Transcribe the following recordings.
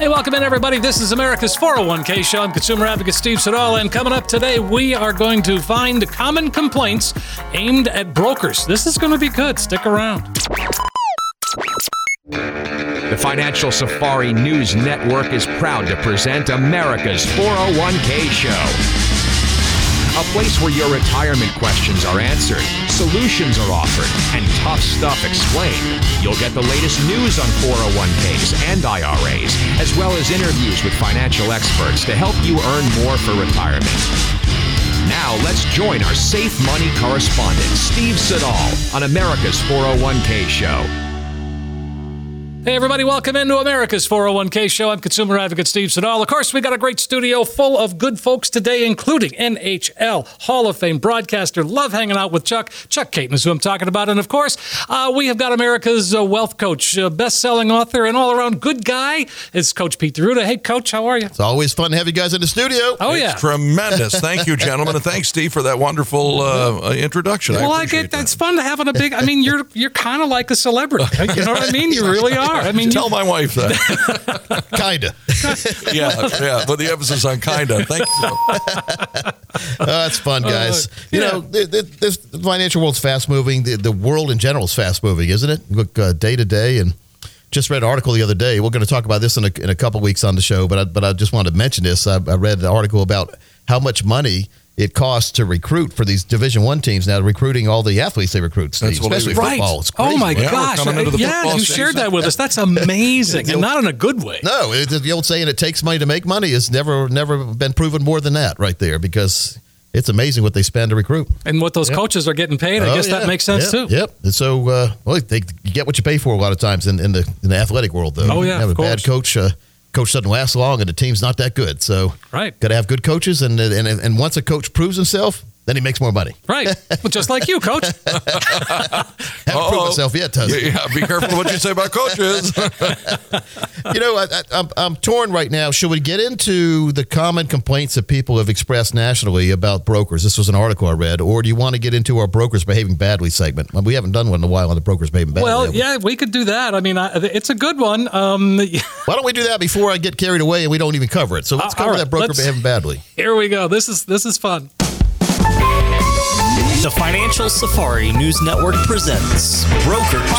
Hey, welcome in, everybody. This is America's 401k show. I'm consumer advocate Steve Siddall, and coming up today, we are going to find common complaints aimed at brokers. This is going to be good. Stick around. The Financial Safari News Network is proud to present America's 401k show. A place where your retirement questions are answered, solutions are offered, and tough stuff explained. You'll get the latest news on 401ks and IRAs, as well as interviews with financial experts to help you earn more for retirement. Now let's join our safe money correspondent, Steve Siddall, on America's 401k show. Hey, everybody, welcome into America's 401k show. I'm consumer advocate Steve Siddall. Of course, we got a great studio full of good folks today, including NHL Hall of Fame broadcaster. Love hanging out with Chuck. Chuck Kaiton is who I'm talking about. And of course, uh, we have got America's uh, wealth coach, uh, best selling author, and all around good guy. It's Coach Pete D'Arruda. Hey, Coach, how are you? It's always fun to have you guys in the studio. Oh, yeah. Tremendous. Thank you, gentlemen. And thanks, Steve, for that wonderful uh, introduction. Well, I, appreciate get that's fun to having a big. I mean, you're you're kind of like a celebrity. You know what I mean? You really are. I mean, Tell you, my wife that. Kinda. yeah, yeah. But the emphasis on kinda. Thank you. Oh, that's fun, guys. you yeah. know, th- th- this the financial world's fast moving. The, the world in general is fast moving, isn't it? Look uh, day to day, and just read an article the other day. We're going to talk about this in a, in a couple weeks on the show, but I, but I just wanted to mention this. I, I read an article about how much money it costs to recruit for these Division One teams now, recruiting all the athletes they recruit, Steve, That's what I- especially right. football. It's Oh my Yeah, gosh! coming yeah, you shared that with us. That's amazing, and not in a good way. No, it, the old saying "it takes money to make money" has never never been proven more than that right there because it's amazing what they spend to recruit. And what those coaches are getting paid, I Oh, guess that makes sense Yep, too. Yep. And so, uh, well, they, you get what you pay for a lot of times in, in the in the athletic world, though. Oh, yeah, You have of a bad coach. Uh, coach doesn't last long, and the team's not that good. So, Right. got to have good coaches, and and and once a coach proves himself, then he makes more money. Right. Well, just like you, coach. Haven't proved himself yet, does Yeah, yeah, be careful what you say about coaches. You know, I, I, I'm, I'm torn right now. Should we get into the common complaints that people have expressed nationally about brokers? This was an article I read. Or do you want to get into our brokers behaving badly segment? Well, we haven't done one in a while on the brokers behaving badly. Well, have we? yeah, we could do that. I mean, I, it's a good one. Um, Why don't we do that before I get carried away and we don't even cover it? So let's Uh, cover all right, that broker behaving badly. here we go. This is this is fun. The Financial Safari News Network presents Brokers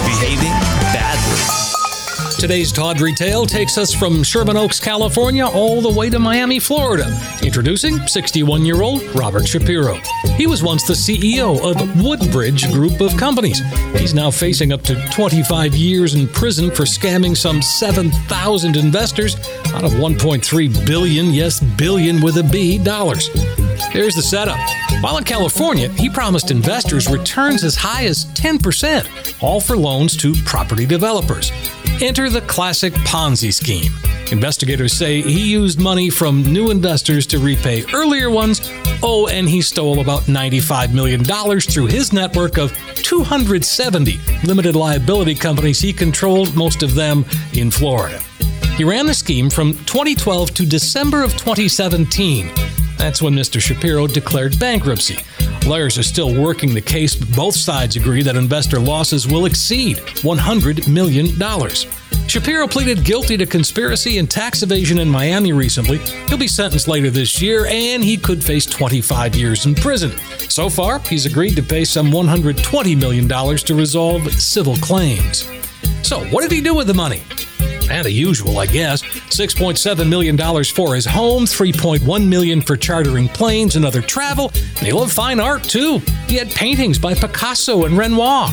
Behaving Badly. Today's Tawdry Tale takes us from Sherman Oaks, California, all the way to Miami, Florida. Introducing 61 year old Robert Shapiro. He was once the CEO of Woodbridge Group of Companies. He's now facing up to 25 years in prison for scamming some 7,000 investors out of 1.3 billion, yes, billion with a B, dollars. Here's the setup. While in California, he promised investors returns as high as 10%, all for loans to property developers. Enter the classic Ponzi scheme. Investigators say he used money from new investors to repay earlier ones. Oh, and he stole about $95 million through his network of 270 limited liability companies he controlled, most of them in Florida. He ran the scheme from 2012 to December of 2017. That's when Mr. Shapiro declared bankruptcy. Lawyers are still working the case, but both sides agree that investor losses will exceed $100 million. Shapiro pleaded guilty to conspiracy and tax evasion in Miami recently. He'll be sentenced later this year, and he could face 25 years in prison. So far, he's agreed to pay some $120 million to resolve civil claims. So, what did he do with the money? And the usual, I guess. $6.7 million for his home, 3.1 million for chartering planes and other travel. He loved fine art, too. He had paintings by Picasso and Renoir.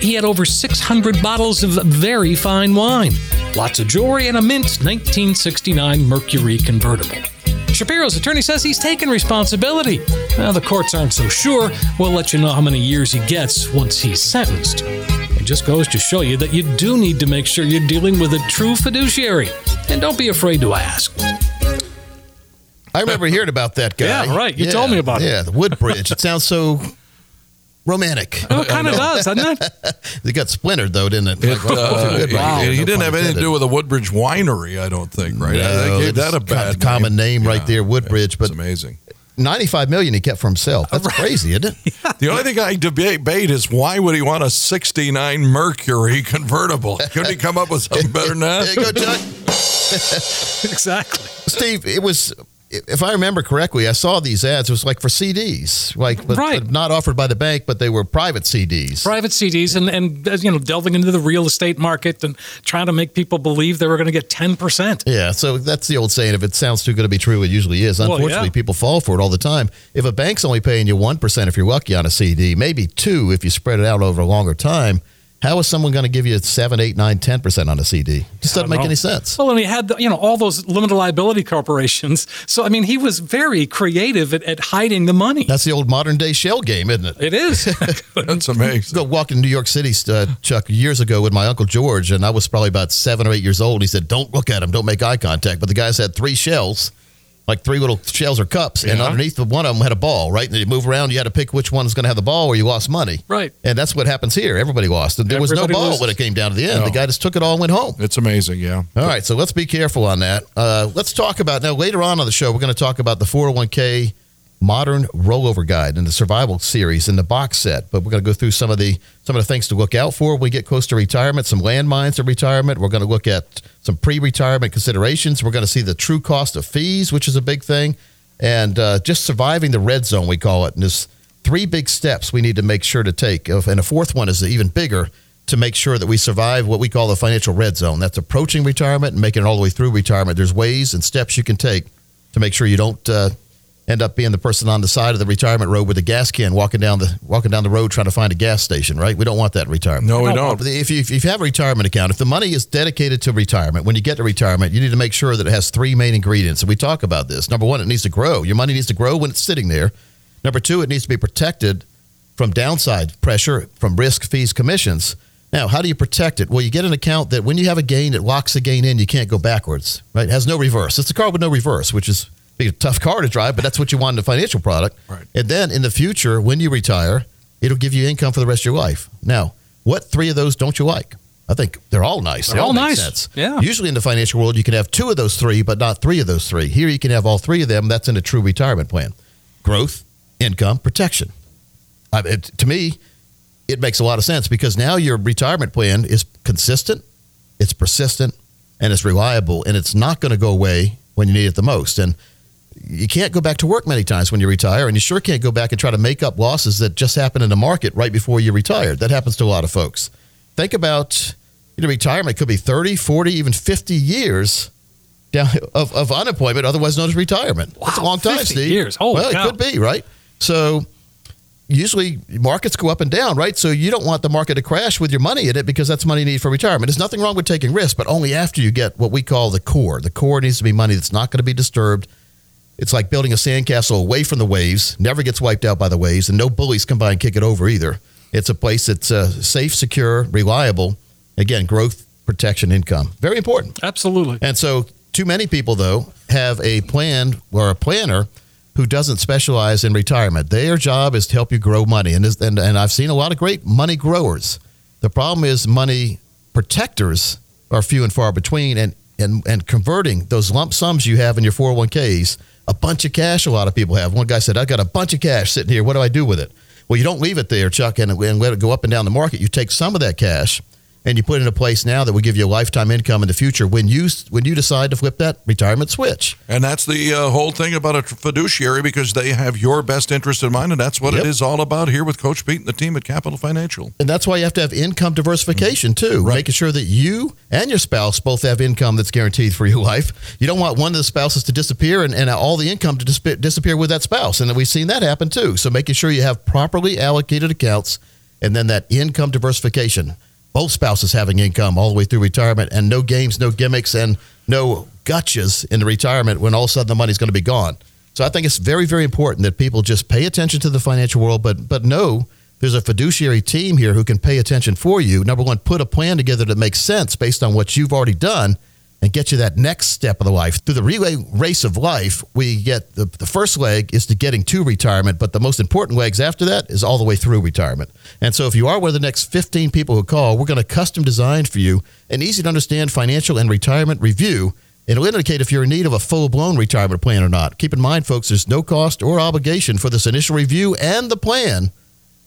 He had over 600 bottles of very fine wine, lots of jewelry, and a mint 1969 Mercury convertible. Shapiro's attorney says he's taken responsibility. Now, the courts aren't so sure. We'll let you know how many years he gets once he's sentenced. It just goes to show you that you do need to make sure you're dealing with a true fiduciary. And don't be afraid to ask. I remember hearing about that guy. Yeah, right. You told me about it. Yeah, the Woodbridge. it sounds so romantic. Oh, it kind of does, doesn't it? It got splintered though, didn't it? It, Like, uh, Woodbridge. he- he, No didn't have anything to intended. do with the Woodbridge Winery, I don't think, right? No, they gave that a it's bad kind of common name right there, Woodbridge, It's but- amazing. 95 million he kept for himself. That's crazy, isn't it? The only thing I debate is why would he want a 69 Mercury convertible? Couldn't he come up with something better than that? you go, Chuck. exactly. Steve, it was, if I remember correctly, I saw these ads. It was like for CDs, like but, Right. but not offered by the bank, but they were private CDs. Private CDs and, and you know delving into the real estate market and trying to make people believe they were going to get 10%. Yeah, so that's the old saying: if it sounds too good to be true, it usually is. Well, Unfortunately, yeah. people fall for it all the time. If a bank's only paying you one percent if you're lucky on a CD, maybe two if you spread it out over a longer time, how is someone going to give you seven, eight, nine, ten percent on a CD? Just doesn't make know. any sense. Well, and he had, the, you know, all those limited liability corporations. So, I mean, he was very creative at, at hiding the money. That's the old modern day shell game, isn't it? it is. That's amazing. go walk in New York City, uh, Chuck, years ago with my uncle George, and I was probably about seven or eight years old. He said, "Don't look at him, don't make eye contact." But the guys had three shells, like three little shells or cups, and underneath the one of them had a ball. Right, and you move around, you had to pick which one was going to have the ball, or you lost money. Right. and that's what happens here. Everybody lost, and there was no ball loses. when it came down to the end. No. The guy just took it all and went home. It's amazing, yeah. All right, so let's be careful on that. Uh, let's talk about now later on on the show. We're going to talk about the 401k modern rollover guide and the survival series in the box set. But we're going to go through some of the some of the things to look out for when we get close to retirement. Some landmines of retirement. We're going to look at some pre-retirement considerations. We're going to see the true cost of fees, which is a big thing, and uh, just surviving the red zone we call it. And there's three big steps we need to make sure to take, and a fourth one is even bigger to make sure that we survive what we call the financial red zone. That's approaching retirement and making it all the way through retirement. There's ways and steps you can take to make sure you don't uh, end up being the person on the side of the retirement road with a gas can walking down the walking down the road trying to find a gas station. Right? We don't want that in retirement. No, we don't. If you, if you have a retirement account, if the money is dedicated to retirement, when you get to retirement, you need to make sure that it has three main ingredients. And we talk about this. Number one, it needs to grow. Your money needs to grow when it's sitting there. Number two, it needs to be protected from downside pressure, from risk, fees, commissions. Now, how do you protect it? Well, you get an account that when you have a gain, it locks the gain in. You can't go backwards, right? It has no reverse. It's a car with no reverse, which is be a tough car to drive, but that's what you want in a financial product. Right. And then in the future, when you retire, it'll give you income for the rest of your life. Now, what three of those don't you like? I think they're all nice. They They're all make nice. sense. Yeah. Usually in the financial world, you can have two of those three, but not three of those three. Here, you can have all three of them. That's in a true retirement plan: growth, income, protection. I, it, to me, it makes a lot of sense because now your retirement plan is consistent, it's persistent, and it's reliable, and it's not going to go away when you need it the most. And you can't go back to work many times when you retire, and you sure can't go back and try to make up losses that just happened in the market right before you retired. That happens to a lot of folks. Think about you know, retirement could be 30, 40, even 50 years down of, of unemployment, otherwise known as retirement. That's a Wow, long time, 50 Steve. years. Holy well, cow. it could be, right? So usually markets go up and down, right? So you don't want the market to crash with your money in it because that's money you need for retirement. There's nothing wrong with taking risks, but only after you get what we call the core. The core needs to be money that's not going to be disturbed. It's like building a sandcastle away from the waves, never gets wiped out by the waves, and no bullies come by and kick it over either. It's a place that's uh, safe, secure, reliable. Again, growth, protection, income. Very important. Absolutely. And so, too many people, though, have a plan or a planner who doesn't specialize in retirement. Their job is to help you grow money. And, and, and I've seen a lot of great money growers. The problem is, money protectors are few and far between. And, and, and converting those lump sums you have in your 401ks, a bunch of cash a lot of people have. One guy said, I've got a bunch of cash sitting here. What do I do with it? Well, you don't leave it there, Chuck, and, and let it go up and down the market. You take some of that cash and you put it in a place now that will give you a lifetime income in the future when you when you decide to flip that retirement switch. And that's the uh, whole thing about a fiduciary because they have your best interest in mind, and that's what Yep. it is all about here with Coach Pete and the team at Capital Financial. And that's why you have to have income diversification too, making sure that you and your spouse both have income that's guaranteed for your life. You don't want one of the spouses to disappear and, and all the income to dis- disappear with that spouse. And we've seen that happen too. So making sure you have properly allocated accounts and then that income diversification. Both spouses having income all the way through retirement and no games, no gimmicks, and no gotchas in the retirement when all of a sudden the money's going to be gone. So I think it's very, very important that people just pay attention to the financial world, but but know there's a fiduciary team here who can pay attention for you. Number one, put a plan together that makes sense based on what you've already done and get you that next step of the life. Through the relay race of life, we get the, the first leg is to getting to retirement, but the most important legs after that is all the way through retirement. And so if you are one of the next 15 people who call, we're going to custom design for you an easy to understand financial and retirement review. It'll indicate if you're in need of a full blown retirement plan or not. Keep in mind, folks, there's no cost or obligation for this initial review and the plan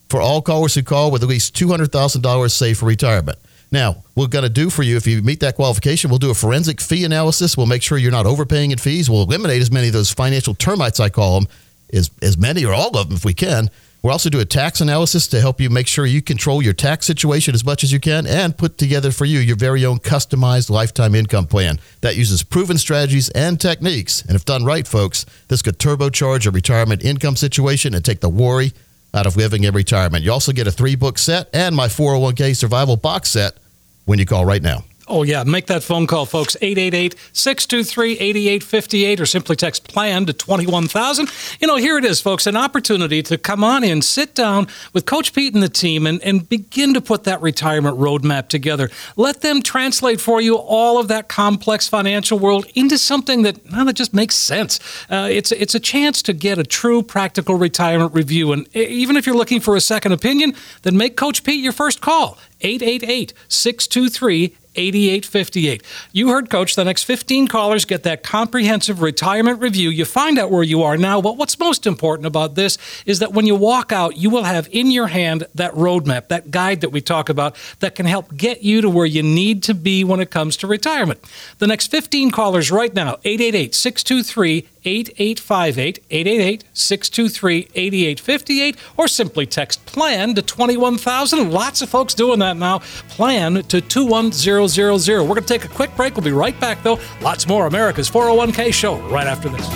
for all callers who call with at least $200,000 saved for retirement. Now, we're going to do for you, if you meet that qualification, we'll do a forensic fee analysis. We'll make sure you're not overpaying in fees. We'll eliminate as many of those financial termites, I call them, as, as many or all of them if we can. We'll also do a tax analysis to help you make sure you control your tax situation as much as you can and put together for you your very own customized lifetime income plan that uses proven strategies and techniques. And if done right, folks, this could turbocharge your retirement income situation and take the worry out of living in retirement. You also get a three book set and my 401k survival box set when you call right now. Oh, yeah. Make that phone call, folks. 888 623 8858 or simply text plan to 21000. You know, here it is, folks an opportunity to come on in, sit down with Coach Pete and the team, and, and begin to put that retirement roadmap together. Let them translate for you all of that complex financial world into something that, well, that just makes sense. Uh, it's, it's a chance to get a true practical retirement review. And even if you're looking for a second opinion, then make Coach Pete your first call. 888 623 8858. You heard Coach, the next 15 callers get that comprehensive retirement review. You find out where you are now, but what's most important about this is that when you walk out, you will have in your hand that roadmap, that guide that we talk about that can help get you to where you need to be when it comes to retirement. The next 15 callers right now, 888 623 8858, 888 623 8858, or simply text PLAN to 21000. Lots of folks doing that now. PLAN to 21000. We're going to take a quick break. We'll be right back, though. Lots more America's 401k show right after this.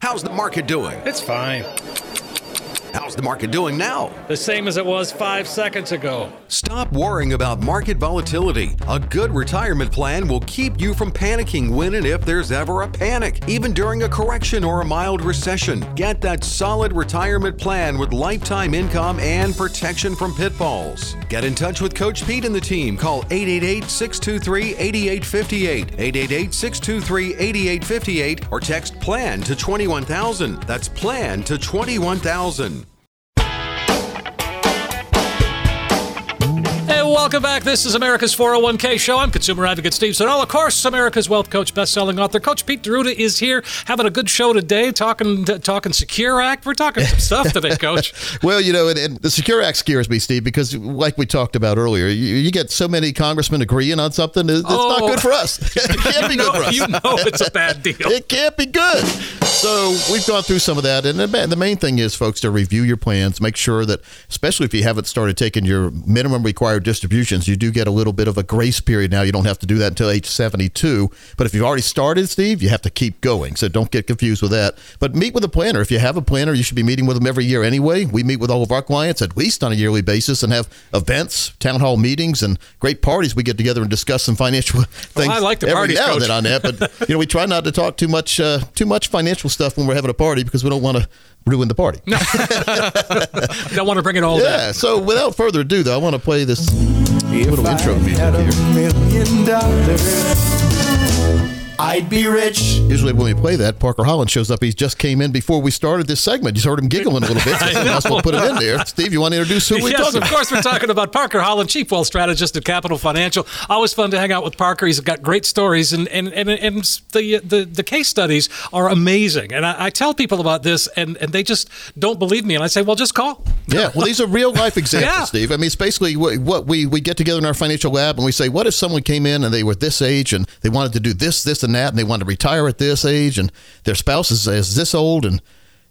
How's the market doing? It's fine. How's the market doing now? The same as it was five seconds ago. Stop worrying about market volatility. A good retirement plan will keep you from panicking when and if there's ever a panic, even during a correction or a mild recession. Get that solid retirement plan with lifetime income and protection from pitfalls. Get in touch with Coach Pete and the team. Call 888 623 8858, 888 623 8858, or text PLAN to 21000. That's PLAN to 21000. Welcome back. This is America's 401k show. I'm consumer advocate Steve Siddall. Of course, America's wealth coach, best-selling author, Coach Pete D'Arruda is here having a good show today, talking talking Secure Act. We're talking some stuff today, Coach. Well, you know, and, and the Secure Act scares me, Steve, because like we talked about earlier, you, you get so many congressmen agreeing on something, it's not Oh. good for oh. us. It can't be know, good for us. you know it's a bad deal. It can't be good. So we've gone through some of that, and the the main thing is, folks, to review your plans. Make sure that, especially if you haven't started taking your minimum required distributions, you do get a little bit of a grace period now. You don't have to do that until age 72. But if you've already started, Steve, you have to keep going. So don't get confused with that. But meet with a planner. If you have a planner, you should be meeting with them every year anyway. We meet with all of our clients at least on a yearly basis and have events, town hall meetings, and great parties. We get together and discuss some financial things. I like the every parties, now and then on that. But you know, we try not to talk too much uh, too much financial stuff when we're having a party because we don't want to ruin the party. No. Don't want to bring it all down. Yeah. So without further ado, though, I want to play this little intro music here. I'd be rich. Usually when we play that, Parker Holland shows up. He just came in before we started this segment. You heard him giggling a little bit. So I well put it in there. Steve, you want to introduce who we're yes, talking of course, we're talking about Parker Holland, Chief Wealth Strategist at Capital Financial. Always fun to hang out with Parker. He's got great stories, and and, and, and the, the the case studies are amazing. And I, I tell people about this, and, and they just don't believe me. And I say, well, just call. Yeah, well, these are real life examples, Yeah. Steve. I mean, it's basically what what we, we get together in our financial lab and we say, what if someone came in and they were this age and they wanted to do this, this, and that, and they wanted to retire at this age, and their spouse is, is this old, and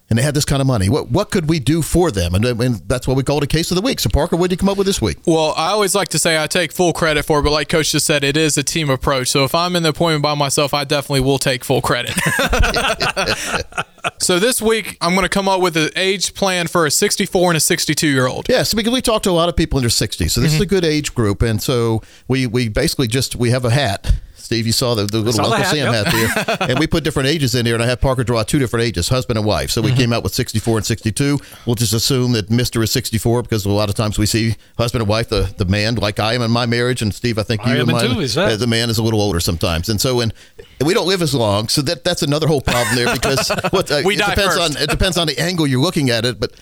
and they had this kind of money. What what could we do for them? And, and that's what we call it a case of the week. So, Parker, what did you come up with this week? Well, I always like to say I take full credit for it, but like Coach just said, it is a team approach. So if I'm in the appointment by myself, I definitely will take full credit. so this week, I'm going to come up with an age plan for a 64 and a 62 year old. Yes, because we talk to a lot of people in their 60s. So this mm-hmm. is a good age group. And so we, we basically just, we have a hat. Steve, you saw the, the little saw Uncle hat, Sam yep. hat there. and we put different ages in here, and I had Parker draw two different ages, husband and wife. So we came out with 64 and 62. We'll just assume that Mr. is 64 because a lot of times we see husband and wife, the, the man, like I am in my marriage, and Steve, I think I you am and in mine, too, is that- uh, the man is a little older sometimes. And so, and, and we don't live as long. So that that's another whole problem there because what, uh, We it depends first. on it depends on the angle you're looking at it, but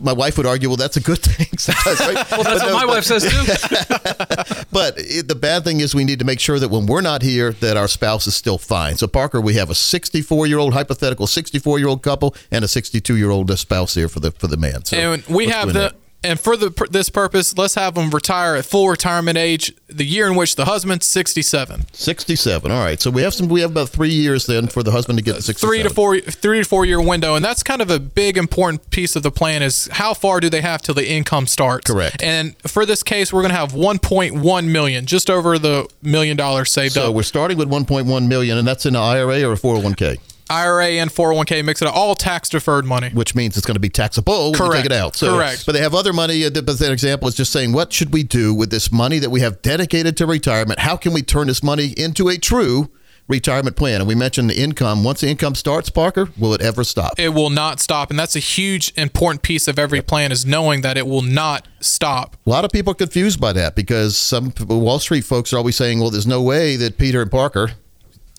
my wife would argue, well, that's a good thing sometimes, right? Well, that's But what no, my but- wife says too. But it, the bad thing is we need to make sure that when we're not here, that our spouse is still fine. So Parker, we have a 64 year old hypothetical 64 year old couple and a 62 year old spouse here for the for the man. So and we have go in the. And for the, this purpose, let's have them retire at full retirement age, the year in which the husband's 67. 67. All right. So we have some. We have about three years then for the husband to get to 67. three to four three to four year window and that's kind of a big important piece of the plan is how far do they have till the income starts Correct. and for this case we're going to have 1.1 million just over the million dollars saved So up we're starting with 1.1 million, and that's in an IRA or a 401k, ira and 401k mix it up, all tax deferred money which means it's going to be taxable when you Correct. take it out. So, Correct. But they have other money. uh, But that example is just saying, what should we do with this money that we have dedicated to retirement? How can we turn this money into a true retirement plan? And we mentioned the income. Once the income starts, Parker, will it ever stop? it will not stop and that's a huge important piece of every plan is knowing that it will not stop A lot of people are confused by that because some Wall Street folks are always saying, well, there's no way that Peter and Parker,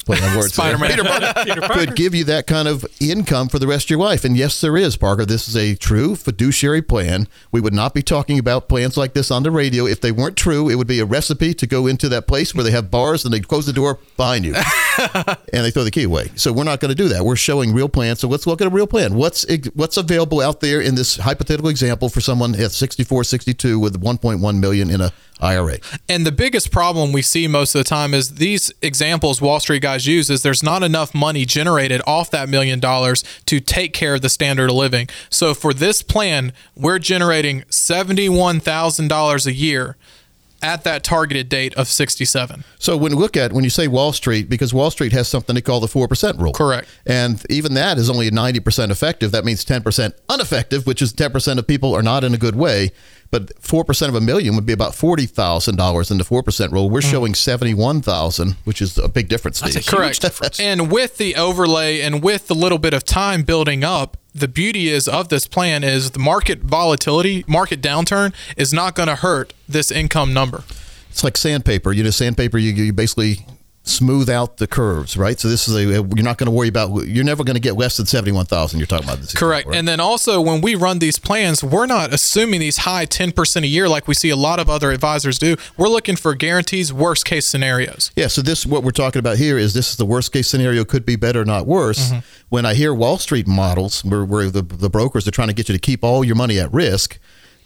play on words, Spider-Man. Peter Parker, Peter Parker. could give you that kind of income for the rest of your life. And yes, there is, Parker. This is a true fiduciary plan. We would not be talking about plans like this on the radio if they weren't true. It would be a recipe to go into that place where they have bars and they close the door behind you and they throw the key away. So we're not going to do that. We're showing real plans. So let's look at a real plan. What's what's available out there in this hypothetical example for someone at 64, 62 with 1.1 million in a IRA? And the biggest problem we see most of the time is these examples Wall Street guys use is there's not enough money generated off that million dollars to take care of the standard of living. So for this plan, we're generating $71,000 a year at that targeted date of 67. So when you look at when you say Wall Street, because Wall Street has something they call the four percent rule, Correct. and even that is only ninety percent effective. That means ten percent ineffective, which is ten percent of people are not in a good way. But four percent of a million would be about forty thousand dollars in the four percent rule. We're mm. showing seventy one thousand, which is a big difference. Steve. Huge Correct. difference. And with the overlay and with the little bit of time building up, the beauty is of this plan is the market volatility, market downturn is not going to hurt this income number. It's like sandpaper. You know, sandpaper. You, you basically smooth out the curves, right? So this is a you're not going to worry about. You're never going to get less than seventy one thousand. You're talking about this. Correct. example, right? And then also when we run these plans, we're not assuming these high 10% a year like we see a lot of other advisors do. We're looking for guarantees, worst case scenarios. Yeah, so this what we're talking about here is this is the worst case scenario could be better, not worse. Mm-hmm. When I hear Wall Street models where, where the, the brokers are trying to get you to keep all your money at risk,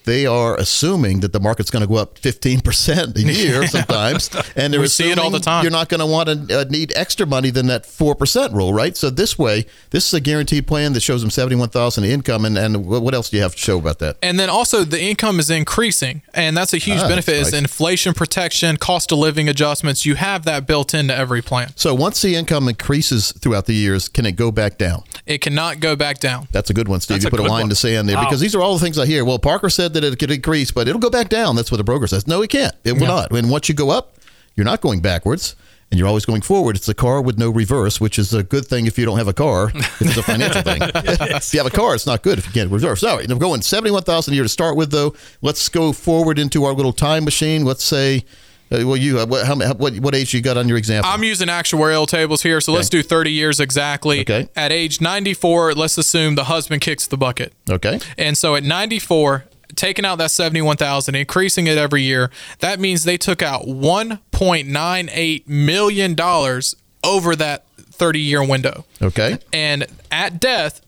they are assuming that the market's going to go up 15% a year sometimes. And they're We see it all the assuming time. You're not going to want to uh, need extra money than that 4% rule, right? So this way, this is a guaranteed plan that shows them 71,000 income. And, and what what else do you have to show about that? And then also the income is increasing, and that's a huge Ah, benefit that's is inflation protection, cost of living adjustments. You have that built into every plan. So once the income increases throughout the years, can it go back down? It cannot go back down. That's a good one, Steve. That's you a put a good line one. in the sand there Wow. because these are all the things I hear. Well, Parker said that it could increase, but it'll go back down. That's what the broker says. No, it can't. It will not. And once you go up, you're not going backwards. And you're always going forward. It's a car with no reverse, which is a good thing if you don't have a car. If it's a financial thing. if you have a car, it's not good if you can't reverse. All right, we're going seventy-one thousand a year to start with, though. Let's go forward into our little time machine. Let's say Uh, well, you uh, what, how, how- what what age you got on your example? I'm using actuarial tables here, so let's do 30 years exactly. Okay. At age 94, let's assume the husband kicks the bucket. okay. And so at 94, taking out that 71,000, increasing it every year, that means they took out 1.98 million dollars over that 30-year window. Okay. And at death,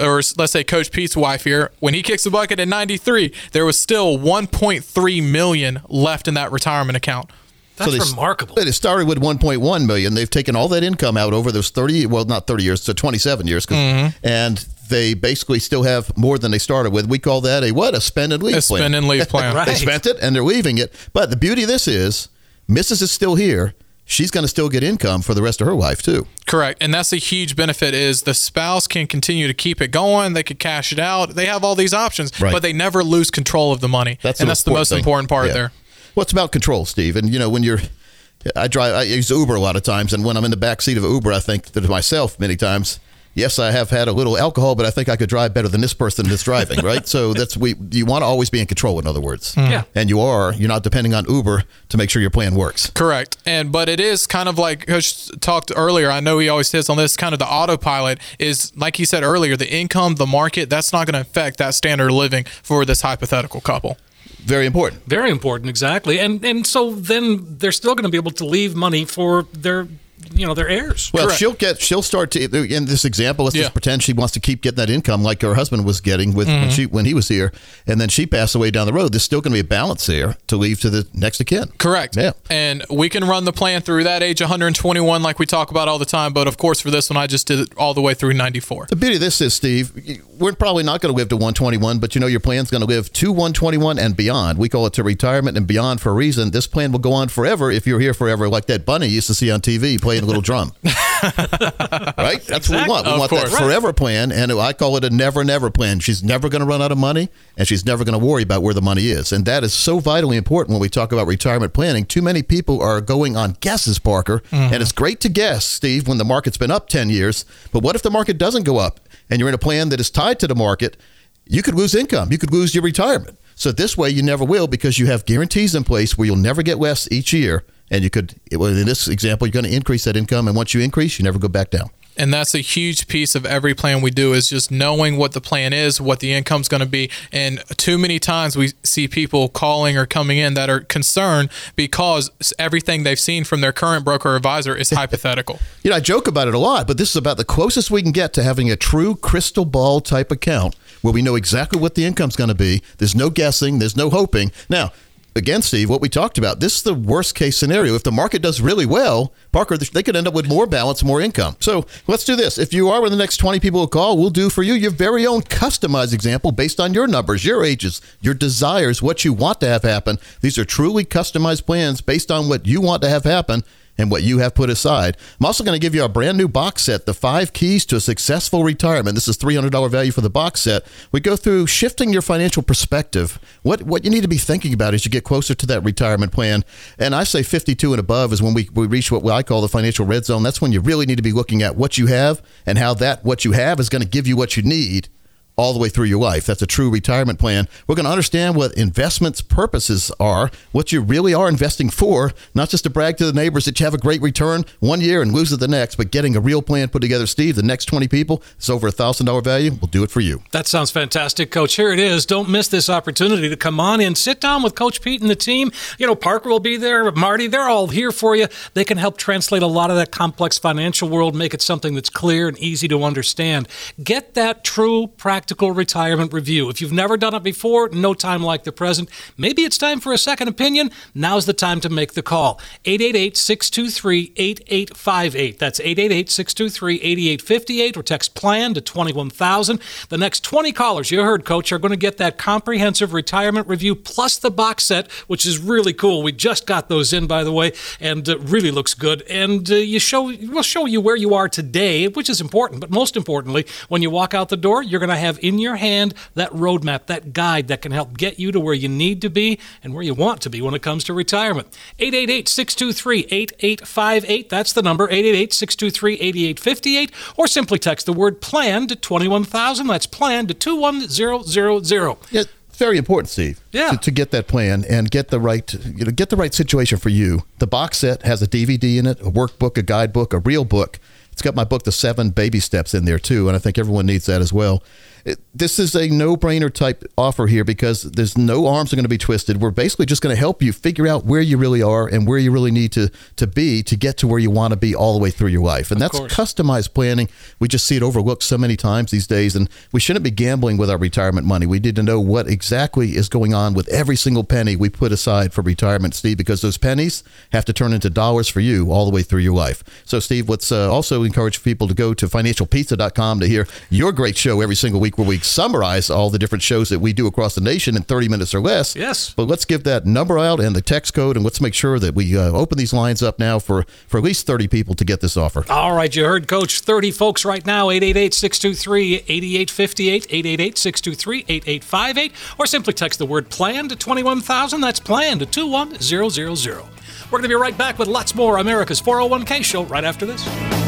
or let's say Coach Pete's wife here, when he kicks the bucket at 93, there was still 1.3 million left in that retirement account. That's they- remarkable. It started with 1.1 million. They've taken all that income out over those 30, well, not 30 years, so 27 years, Mm-hmm. and they basically still have more than they started with. We call that a what? A spend and leave A plan. spend and leave plan. Right. They spent it and they're leaving it. But the beauty of this is, Mrs. is still here. She's going to still get income for the rest of her life too. Correct. And that's a huge benefit is the spouse can continue to keep it going. They could cash it out. They have all these options, Right. but they never lose control of the money. That's and that's the most thing. important part Yeah. there. Well, it's about control, Steve. And you know, when you're, I drive, I use Uber a lot of times, and when I'm in the back seat of Uber, I think to myself many times. Yes, I have had a little alcohol, but I think I could drive better than this person that's driving, right? So that's we. You want to always be in control, in other words. Mm-hmm. Yeah. And you are. You're not depending on Uber to make sure your plan works. Correct. And but it is kind of like Coach talked earlier. I know he always hits on this. Kind of the autopilot is like he said earlier. The income, the market, that's not going to affect that standard of living for this hypothetical couple. Very important. Very important, exactly. And and so then they're still going to be able to leave money for their you know their heirs. Well, Correct. she'll get. She'll start to. In this example, let's Yeah. just pretend she wants to keep getting that income like her husband was getting with Mm-hmm. when she when he was here, and then she passed away down the road. There's still going to be a balance there to leave to the next of kin. Correct. Yeah. And we can run the plan through that age 121 like we talk about all the time. But of course, for this one, I just did it all the way through 94. The beauty of this is, Steve, we're probably not going to live to 121, but you know your plan's going to live to 121 and beyond. We call it to retirement and beyond for a reason. This plan will go on forever if you're here forever, like that bunny used to see on TV playing a little drum. right? That's what we want. We Of want that course. forever plan, and I call it a never, never plan. She's never going to run out of money, and she's never going to worry about where the money is. And that is so vitally important when we talk about retirement planning. Too many people are going on guesses, Parker, mm-hmm. and it's great to guess, Steve, when the market's been up 10 years. But what if the market doesn't go up and you're in a plan that is tied to the market? You could lose income. You could lose your retirement. So this way, you never will because you have guarantees in place where you'll never get less each year. And you could, well, in this example, you're going to increase that income. And once you increase, you never go back down. And that's a huge piece of every plan we do is just knowing what the plan is, what the income's going to be. And too many times we see people calling or coming in that are concerned because everything they've seen from their current broker or advisor is hypothetical. You know, I joke about it a lot, but this is about the closest we can get to having a true crystal ball type account where we know exactly what the income's going to be. There's no guessing, there's no hoping. Now, again, Steve, what we talked about, this is the worst case scenario. If the market does really well, Parker, they could end up with more balance, more income. So let's do this. If you are one of the next 20 people who call, we'll do for you your very own customized example based on your numbers, your ages, your desires, what you want to have happen. These are truly customized plans based on what you want to have happen and what you have put aside. I'm also going to give you a brand new box set, The Five Keys to a Successful Retirement. This is $300 value for the box set. We go through shifting your financial perspective, what, what you need to be thinking about as you get closer to that retirement plan. And I say 52 and above is when we, we reach what I call the financial red zone. That's when you really need to be looking at what you have and how that what you have is going to give you what you need all the way through your life. That's a true retirement plan. We're going to understand what investments purposes are, what you really are investing for, not just to brag to the neighbors that you have a great return one year and lose it the next, but getting a real plan put together. Steve, the next 20 people, it's over a $1,000 value. We'll do it for you. That sounds fantastic, Coach. Here it is. Don't miss this opportunity to come on in, sit down with Coach Pete and the team. You know, Parker will be there, Marty, they're all here for you. They can help translate a lot of that complex financial world, make it something that's clear and easy to understand. Get that true, retirement review. If you've never done it before, no time like the present. Maybe it's time for a second opinion. Now's the time to make the call. 888 623 8858. That's 888 623 8858 or text plan to 21000. The next 20 callers, you heard, Coach, are going to get that comprehensive retirement review plus the box set, which is really cool. We just got those in, by the way, and uh, really looks good. And uh, you show, we'll show you where you are today, which is important. But most importantly, when you walk out the door, you're going to have in your hand that roadmap, that guide that can help get you to where you need to be and where you want to be when it comes to retirement. 888 623 8858. That's the number, 888 623 8858. Or simply text the word plan to 21000. That's plan to 21000. Yeah, very important, Steve. Yeah. To, to get that plan and get the right, you know, get the right situation for you. The box set has a DVD in it, a workbook, a guidebook, a real book. It's got my book, The Seven Baby Steps, in there too, and I think everyone needs that as well. This is a no-brainer type offer here because there's no arms are going to be twisted. We're basically just going to help you figure out where you really are and where you really need to to be to get to where you want to be all the way through your life. And that's course. customized planning. We just see it overlooked so many times these days, and we shouldn't be gambling with our retirement money. We need to know what exactly is going on with every single penny we put aside for retirement, Steve, because those pennies have to turn into dollars for you all the way through your life. So, Steve, let's uh, also encourage people to go to financialpizza.com to hear your great show every single week where we summarize all the different shows that we do across the nation in 30 minutes or less. Yes. But let's give that number out and the text code, and let's make sure that we uh, open these lines up now for, for at least 30 people to get this offer. All right, you heard Coach 30 folks right now, 888 623 8858, 888 623 8858, or simply text the word plan to 21000. That's plan to 21000. We're going to be right back with lots more America's 401k show right after this.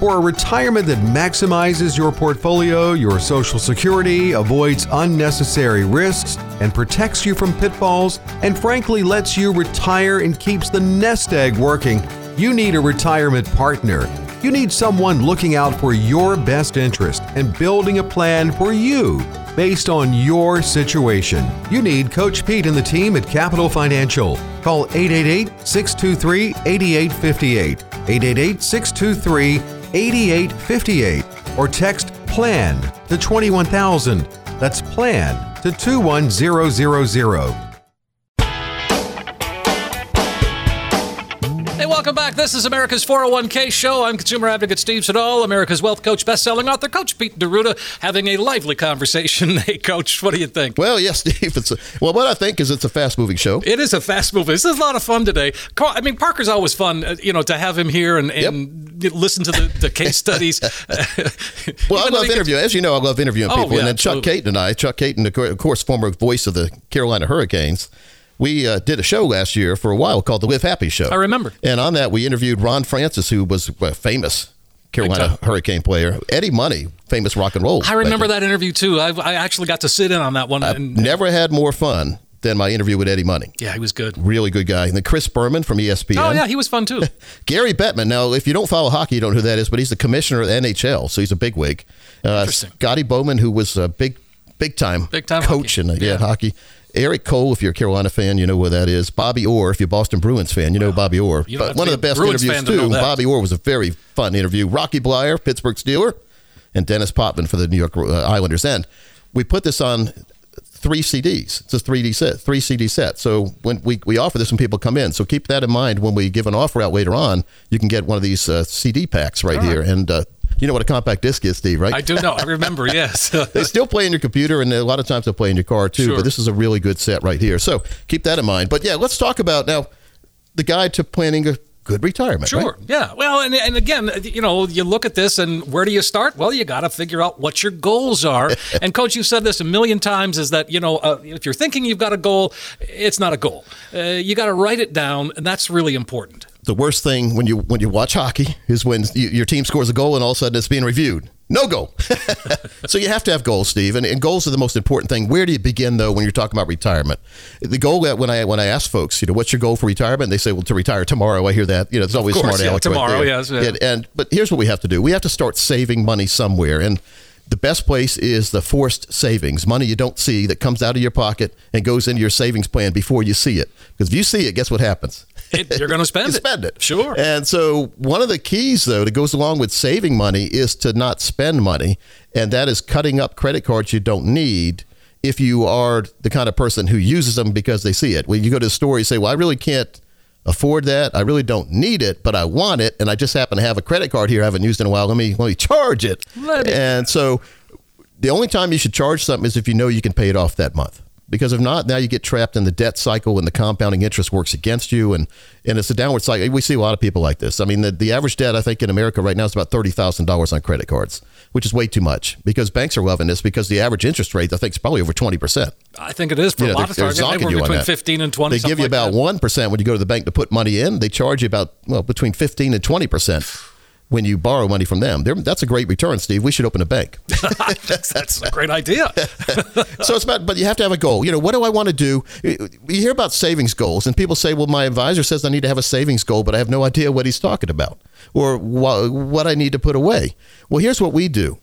For a retirement that maximizes your portfolio, your social security, avoids unnecessary risks, and protects you from pitfalls, and frankly lets you retire and keeps the nest egg working, you need a retirement partner. You need someone looking out for your best interest and building a plan for you based on your situation. You need Coach Pete and the team at Capital Financial. Call 888 623 8858. 888 623 8858 or text PLAN to 21000. That's PLAN to 21000. This is America's 401k show. I'm consumer advocate Steve Siddall, America's wealth coach, best-selling author, Coach Pete D'Arruda, having a lively conversation. Hey, Coach, what do you think? Well, yes, Steve. It's a, well, what I think is it's a fast-moving show. It is a fast-moving. This is a lot of fun today. I mean, Parker's always fun, uh, you know, to have him here and, and listen to the, the case studies. Well, I Even love interviewing. As you know, I love interviewing Oh, people. yeah, and then Chuck absolutely. Kaiton and I, Chuck Kaiton, of course, former voice of the Carolina Hurricanes, we uh, did a show last year for a while called the Live Happy Show. I remember. And on that, we interviewed Ron Francis, who was a famous Carolina. Hurricane player. Eddie Money, famous rock and roll. I remember legend. that interview too. I, I actually got to sit in on that one. And, Never had more fun than my interview with Eddie Money. yeah, he was good. Really good guy. And then Chris Berman from ESPN. Oh yeah, he was fun too. Gary Bettman. Now, if you don't follow hockey, you don't know who that is, but he's the commissioner of the NHL, so he's a bigwig. Uh, Interesting. Scotty Bowman, who was a big, big time, Big time coach hockey. in uh, yeah, Yeah. hockey. Erik Cole, if you're a Carolina fan, you know where that is. Bobby Orr, if you're a Boston Bruins fan, you know Bobby Orr. you don't have But one of the best Bruins interviews fan to too. Bobby Orr was a very fun interview. Rocky Bleier, Pittsburgh Steeler, and Dennis Potvin for the New York uh, Islanders. And we put this on three CDs. It's a 3D set, three CD set. So when we, we offer this when people come in, so keep that in mind when we give an offer out later on. You can get one of these uh, CD packs right here, and uh, you know what a compact disc is, Steve, right? I do know. I remember. Yes. they still play in your computer, and a lot of times they'll play in your car too. Sure. But this is a really good set right here. So keep that in mind. But yeah, let's talk about now the guide to planning a good retirement. Sure. right? Yeah. Well, and, and again, you know, you look at this and where do you start? Well, you got to figure out what your goals are. and coach, you've said this a million times is that, you know, uh, if you're thinking you've got a goal, it's not a goal. Uh, you got to write it down, and that's really important. The worst thing when you when you watch hockey is when you, your team scores a goal and all of a sudden it's being reviewed. No goal. so you have to have goals, Steve, and, and goals are the most important thing. Where do you begin though when you're talking about retirement? The goal that when I when I ask folks, you know, what's your goal for retirement? They say, well, to retire tomorrow. I hear that. You know, it's always course, smart yeah, aleck right tomorrow, there. yes, yeah. and but here's what we have to do. We have to start saving money somewhere, and the best place is the forced savings, money you don't see that comes out of your pocket and goes into your savings plan before you see it. Because if you see it, guess what happens? It, you're going to spend You it. spend it. Sure. And so one of the keys, though, that goes along with saving money is to not spend money, and that is cutting up credit cards you don't need. If you are the kind of person who uses them because they see it, when you go to the store, you say, "Well, I really can't afford that. I really don't need it, but I want it, and I just happen to have a credit card here I haven't used in a while. Let me let me charge it." Let it- and so the only time you should charge something is if you know you can pay it off that month. Because if not, now you get trapped in the debt cycle and the compounding interest works against you. And, and it's a downward cycle. We see a lot of people like this. I mean, the, the average debt, I think, in America right now is about $30,000 on credit cards, which is way too much because banks are loving this because the average interest rate, I think, is probably over 20%. I think it is for You a know, lot of they're- they're targets. on between that. 15 and 20. They give you like about that. one percent when you go to the bank to put money in. They charge you about well between fifteen and twenty percent when you borrow money from them. They're, that's a great return, Steve. We should open a bank. That's a great idea. so it's about, but you have to have a goal. You know, what do I want to do? You hear about savings goals, and people say, "Well, my advisor says I need to have a savings goal, but I have no idea what he's talking about or wha- what I need to put away." Well, here's what we do.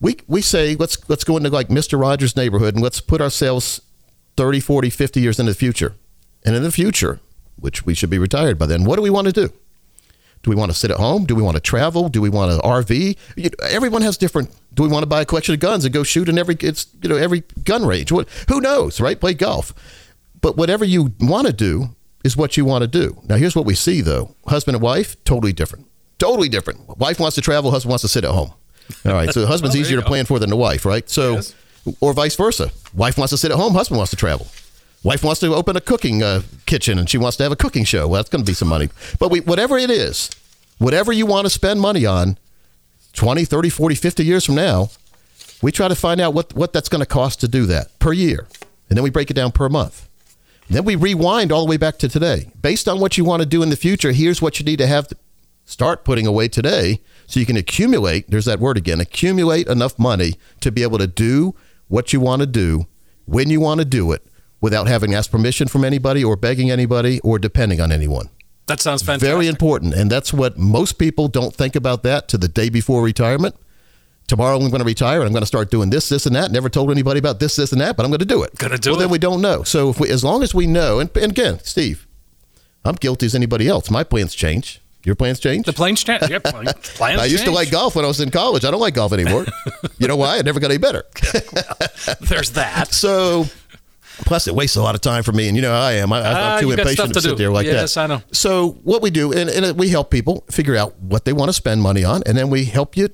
We we say let's let's go into like Mr. Rogers' neighborhood and let's put ourselves 30, 40, 50 years into the future. And in the future, which we should be retired by then, what do we want to do? Do we want to sit at home? Do we want to travel? Do we want to RV? You know, everyone has different. Do we want to buy a collection of guns and go shoot in every it's you know every gun range? What who knows, right? Play golf. But whatever you want to do is what you want to do. Now here's what we see though: husband and wife, totally different. Totally different. Wife wants to travel, husband wants to sit at home. All right, so the husband's oh, Well, easier to go. plan for than the wife, right? So, Yes. or vice versa. Wife wants to sit at home, husband wants to travel. Wife wants to open a cooking uh, kitchen and she wants to have a cooking show. Well, that's going to be some money. But we, whatever it is, whatever you want to spend money on 20, 30, 40, 50 years from now, we try to find out what, what that's going to cost to do that per year. And then we break it down per month. And then we rewind all the way back to today. Based on what you want to do in the future, here's what you need to have to start putting away today so you can accumulate, there's that word again, accumulate enough money to be able to do what you want to do when you want to do it without having asked permission from anybody or begging anybody or depending on anyone. That sounds fantastic. Very important. And that's what most people don't think about that to the day before retirement. Tomorrow I'm going to retire and I'm going to start doing this, this, and that. Never told anybody about this, this, and that, but I'm going to do it. Gonna do well, then we don't know. So if we, as long as we know, and, and again, Steve, I'm guilty as anybody else. My plans change. Your plans change. The plans change. Yep, plans I used to change. like golf when I was in college. I don't like golf anymore. you know why? It never got any better. There's that. So, plus it wastes a lot of time for me, and you know how I am. I, Ah, I'm too impatient to, to sit there like that. Yes, I know. So what we do, and, and we help people figure out what they want to spend money on, and then we help you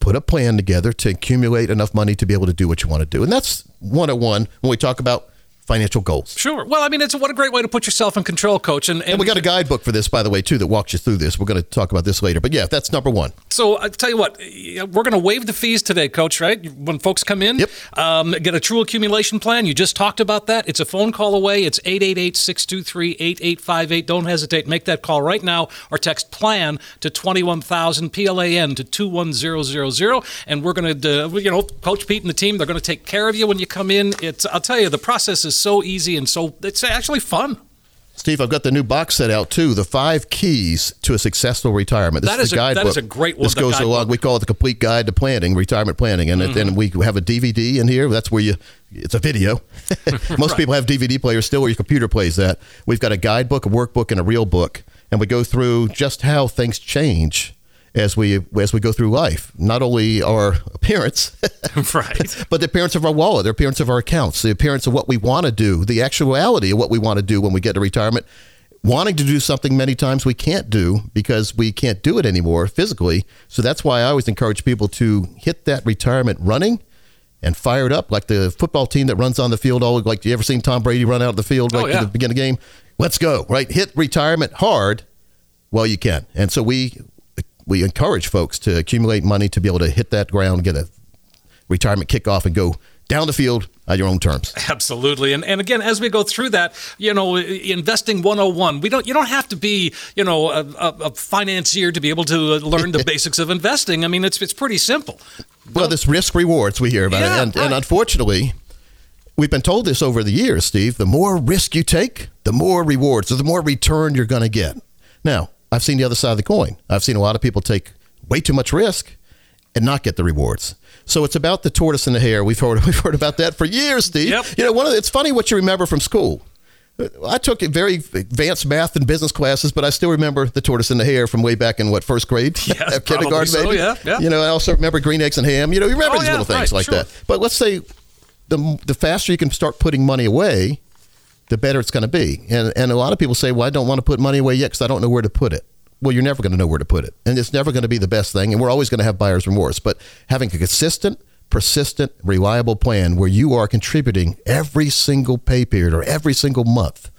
put a plan together to accumulate enough money to be able to do what you want to do. And that's 101 when we talk about financial goals. Sure. Well, I mean, it's what a great way to put yourself in control, coach. And, and, And we got a guidebook for this, by the way, too, that walks you through this. We're going to talk about this later. But yeah, that's number one. So I tell you what, we're going to waive the fees today, Coach. Right when folks come in, Yep. um, get a true accumulation plan. You just talked about that. It's a phone call away. It's 888-623-8858. Don't hesitate. Make that call right now or text plan to twenty one thousand P L A N to two one zero zero zero. And we're going to, you know, Coach Pete and the team. They're going to take care of you when you come in. It's I'll tell you, the process is so easy and so it's actually fun. Steve, I've got the new box set out too. The five keys to a successful retirement. This That is is a- guidebook. is a great one, This goes guidebook. along. We call it the complete guide to planning, retirement planning, and then we have a DVD in here. That's where you. It's a video. Most people have DVD players still, where your computer plays that. We've got a guidebook, a workbook, and a real book, and we go through just how things change as we as we go through life. Not only our appearance. right. but the appearance of our wallet, the appearance of our accounts, the appearance of what we want to do, the actuality of what we want to do when we get to retirement, wanting to do something many times we can't do because we can't do it anymore physically. So that's why I always encourage people to hit that retirement running and fired up like the football team that runs on the field all like you ever seen Tom Brady run out of the field right Oh, yeah. to the beginning of the game? Let's go, right? Hit retirement hard while you can. And so we we encourage folks to accumulate money to be able to hit that ground, get a retirement kickoff, and go down the field at your own terms. Absolutely. And and again, as we go through that, you know, investing 101, we don't you don't have to be, you know, a, a, financier to be able to uh, learn the basics of investing. I mean, it's it's pretty simple. Well, this risk rewards we hear about Yeah, it, and, right. and unfortunately, we've been told this over the years, Steve. The more risk you take, the more rewards, or the more return you're going to get. Now, I've seen the other side of the coin. I've seen a lot of people take way too much risk and not get the rewards. So it's about the tortoise and the hare. We've heard we've heard about that for years, Steve. Yep. You know, one of the, it's funny what you remember from school. I took very advanced math and business classes, but I still remember the tortoise and the hare from way back in what first grade, Yeah, kindergarten, so, maybe. yeah, yeah. You know, I also remember green eggs and ham. You know, you remember Oh, these yeah, little things right, like sure. that. But let's say the the faster you can start putting money away, the better it's going to be. And and a lot of people say, "Well, I don't want to put money away yet because I don't know where to put it." Well, you're never going to know where to put it, and it's never going to be the best thing. And we're always going to have buyer's remorse. But having a consistent persistent, reliable plan where you are contributing every single pay period or every single month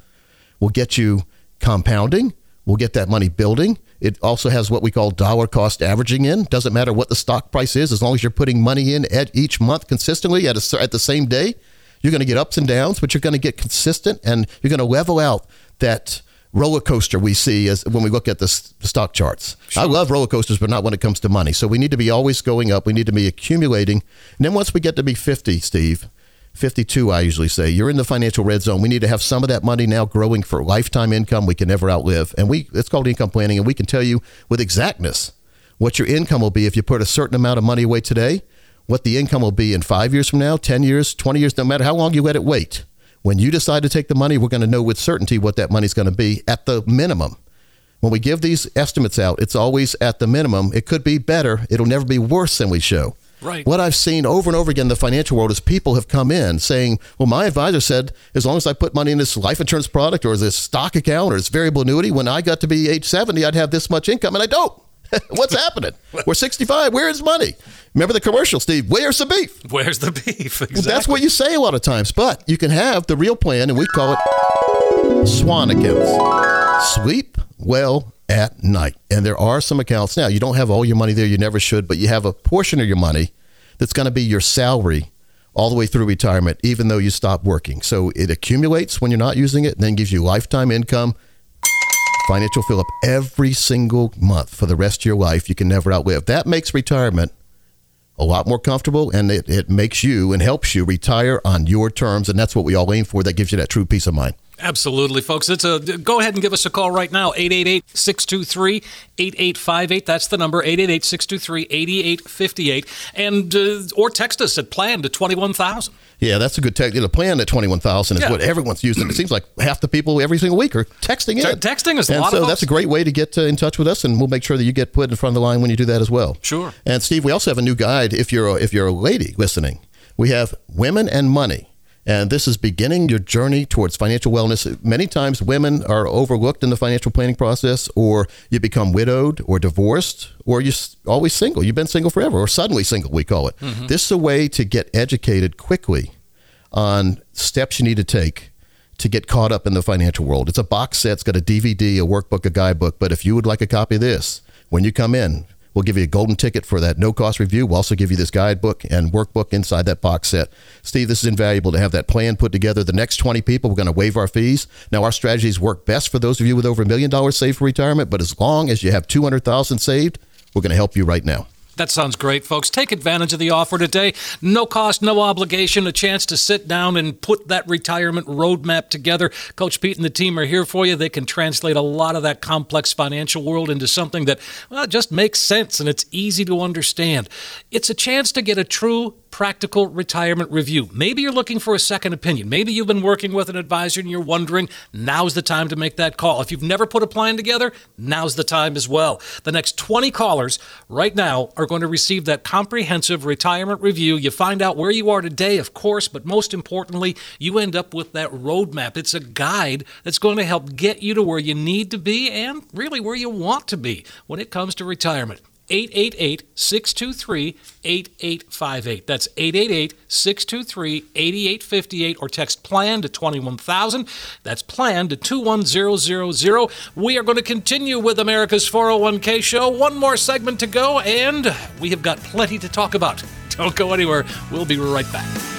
will get you compounding, will get that money building. It also has what we call dollar cost averaging in. Doesn't matter what the stock price is, as long as you're putting money in at each month consistently at, a, at the same day. You're going to get ups and downs, but you're going to get consistent and you're going to level out that roller coaster we see as when we look at the, stock charts. Sure. I love roller coasters, but not when it comes to money. So we need to be always going up. We need to be accumulating. And then once we get to be 50, Steve, 52, I usually say, you're in the financial red zone. We need to have some of that money now growing for lifetime income we can never outlive. And we it's called income planning, and we can tell you with exactness what your income will be if you put a certain amount of money away today, what the income will be in five years from now, 10 years, 20 years, no matter how long you let it wait. When you decide to take the money, we're going to know with certainty what that money is going to be at the minimum. When we give these estimates out, it's always at the minimum. It could be better. It'll never be worse than we show. Right. What I've seen over and over again in the financial world is people have come in saying, well, my advisor said as long as I put money in this life insurance product or this stock account or this variable annuity, when I got to be age 70, I'd have this much income. And I don't. What's happening? We're 65. Where is money? Remember the commercial, Steve? Where's the beef? Where's the beef? Exactly. Well, that's what you say a lot of times. But you can have the real plan, and we call it swan accounts. Sleep well at night. And there are some accounts now, you don't have all your money there, you never should, but you have a portion of your money that's going to be your salary all the way through retirement, even though you stop working. So it accumulates when you're not using it, and then gives you lifetime income financial fill up every single month for the rest of your life you can never outlive. That makes retirement a lot more comfortable and it, it makes you and helps you retire on your terms. And that's what we all aim for. That gives you that true peace of mind. Absolutely, folks. It's a go ahead and give us a call right now 888-623-8858. That's the number 888-623-8858 and uh, or text us at plan to 21000. Yeah, that's a good tech. The plan at twenty one thousand is yeah. what everyone's using. It seems like half the people every single week are texting in. texting is a lot of and so that's a great way to get uh, in touch with us, and we'll make sure that you get put in front of the line when you do that as well. Sure. And Steve, we also have a new guide. If you're a, if you're a lady listening, we have women and money. And this is beginning your journey towards financial wellness. Many times women are overlooked in the financial planning process, or you become widowed or divorced, or you're always single. You've been single forever, or suddenly single, we call it. Mm-hmm. This is a way to get educated quickly on steps you need to take to get caught up in the financial world. It's a box set, it's got a DVD, a workbook, a guidebook. But if you would like a copy of this, when you come in, We'll give you a golden ticket for that no cost review. We'll also give you this guidebook and workbook inside that box set. Steve, this is invaluable to have that plan put together. The next 20 people, we're going to waive our fees. Now, our strategies work best for those of you with over a million dollars saved for retirement, but as long as you have 200,000 saved, we're going to help you right now. That sounds great, folks. Take advantage of the offer today. No cost, no obligation, a chance to sit down and put that retirement roadmap together. Coach Pete and the team are here for you. They can translate a lot of that complex financial world into something that well, just makes sense and it's easy to understand. It's a chance to get a true practical retirement review. Maybe you're looking for a second opinion. Maybe you've been working with an advisor and you're wondering, now's the time to make that call. If you've never put a plan together, now's the time as well. The next 20 callers right now are going to receive that comprehensive retirement review. You find out where you are today, of course, but most importantly, you end up with that roadmap. It's a guide that's going to help get you to where you need to be and really where you want to be when it comes to retirement. 888 623 8858. That's 888 623 8858 or text plan to 21000. That's plan to 21000. We are going to continue with America's 401k show. One more segment to go, and we have got plenty to talk about. Don't go anywhere. We'll be right back.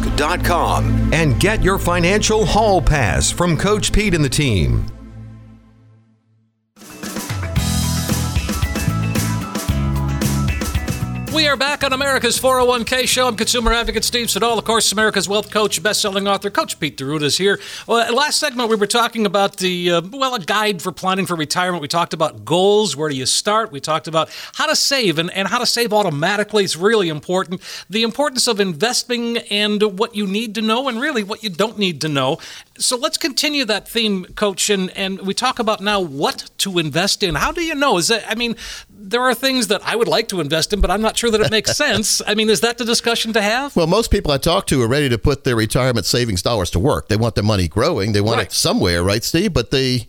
risk.com and get your financial hall pass from Coach Pete and the team. We are back on America's 401k show. I'm consumer advocate Steve Siddall, of course, America's wealth coach, best-selling author, Coach Pete D'Arruda is here. Well, last segment we were talking about the uh, well, a guide for planning for retirement. We talked about goals. Where do you start? We talked about how to save and, and how to save automatically. It's really important. The importance of investing and what you need to know, and really what you don't need to know. So let's continue that theme, Coach, and, and we talk about now what to invest in. How do you know? Is that I mean, there are things that I would like to invest in, but I'm not sure that it makes sense. I mean, is that the discussion to have? Well, most people I talk to are ready to put their retirement savings dollars to work. They want their money growing. They want Right. it somewhere, right, Steve? But they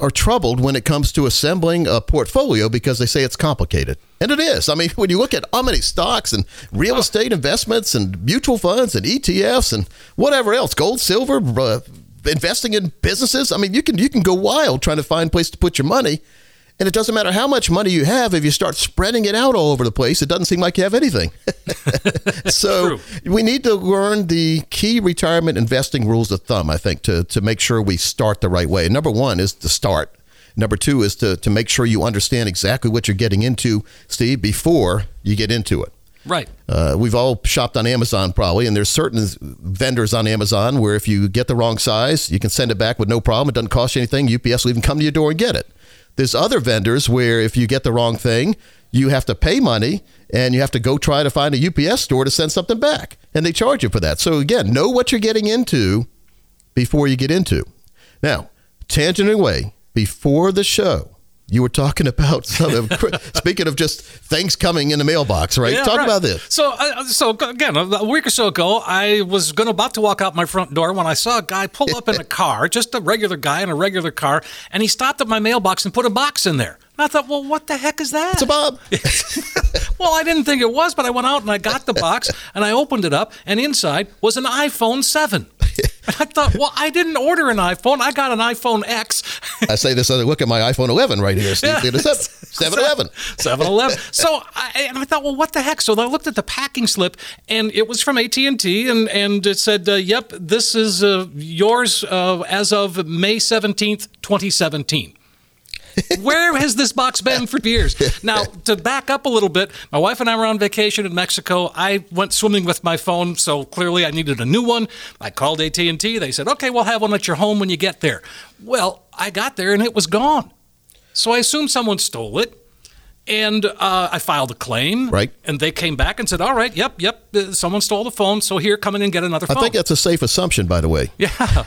are troubled when it comes to assembling a portfolio because they say it's complicated. And it is. I mean, when you look at how many stocks and real estate investments and mutual funds and ETFs and whatever else, gold, silver, uh, investing in businesses, I mean, you can you can go wild trying to find a place to put your money. And it doesn't matter how much money you have if you start spreading it out all over the place. It doesn't seem like you have anything. so we need to learn the key retirement investing rules of thumb, I think, to, to make sure we start the right way. Number one is to start. Number two is to, to make sure you understand exactly what you're getting into, Steve, before you get into it. Right. Uh, we've all shopped on Amazon probably, and there's certain vendors on Amazon where if you get the wrong size, you can send it back with no problem. It doesn't cost you anything. UPS will even come to your door and get it. There's other vendors where if you get the wrong thing, you have to pay money and you have to go try to find a UPS store to send something back, and they charge you for that. So again, know what you're getting into before you get into. Now, tangent away before the show. You were talking about some of, speaking of just things coming in the mailbox, right? Yeah, Talk right. about this. So, uh, so again, a week or so ago, I was going about to walk out my front door when I saw a guy pull up in a car, just a regular guy in a regular car, and he stopped at my mailbox and put a box in there. And I thought, well, what the heck is that? It's a Bob. well, I didn't think it was, but I went out and I got the box and I opened it up, and inside was an iPhone 7. And I thought, well, I didn't order an iPhone. I got an iPhone X. I say this other look at my iPhone 11 right here, Steve. Yeah. Look at this up. 711. 7-Eleven. So I, and I thought, well, what the heck? So I looked at the packing slip, and it was from AT and T, and it said, uh, "Yep, this is uh, yours uh, as of May seventeenth, twenty seventeen. Where has this box been for years? Now, to back up a little bit, my wife and I were on vacation in Mexico. I went swimming with my phone, so clearly I needed a new one. I called AT&T. They said, "Okay, we'll have one at your home when you get there." Well, I got there and it was gone. So I assumed someone stole it. And uh, I filed a claim. Right. And they came back and said, all right, yep, yep, uh, someone stole the phone. So here, come in and get another I phone. think that's a safe assumption, by the way. Yeah.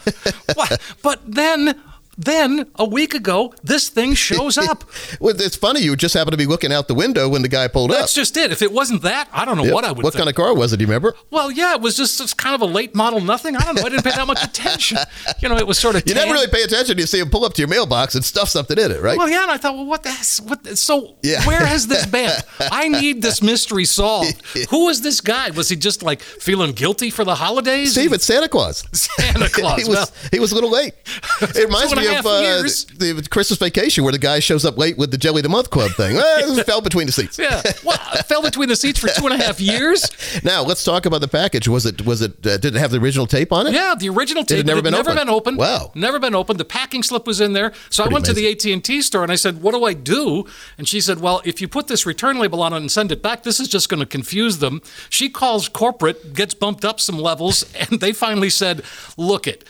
But then, then a week ago, this thing shows up. Well, it's funny. You just happened to be looking out the window when the guy pulled That's up. That's just it. If it wasn't that, I don't know Yep. what I would What think. kind of car was it? Do you remember? well, yeah, it was just, just kind of a late model nothing. I don't know. I didn't pay that much attention. You know, it was sort of. You never really pay attention. You see him pull up to your mailbox and stuff something in it, right? Well, yeah, and I thought, well, what the? What? So, Yeah. where has this been? I need this mystery solved. Who is this guy? Was he just like feeling guilty for the holidays? Steve, it's Santa Claus. Santa Claus. he was Well, he was a little late. It reminds me a of half uh, the Christmas Vacation, where the guy shows up late with the Jelly of the Month Club thing. Well, fell between the seats. yeah. Well, fell between the seats for two and a half years. Now let's talk about the package. Was it was it uh, did it have the original tape on it? Yeah, the original tape had never had been never opened. been opened. Wow. never been opened. The packing slip was in there. So I Pretty went to the AT and T store and I said, "What do I do?" And she said, "Well, if you put this return label on it and send it back, this is just going to confuse them." She calls corporate, gets bumped up some levels, and they finally said, "Look it."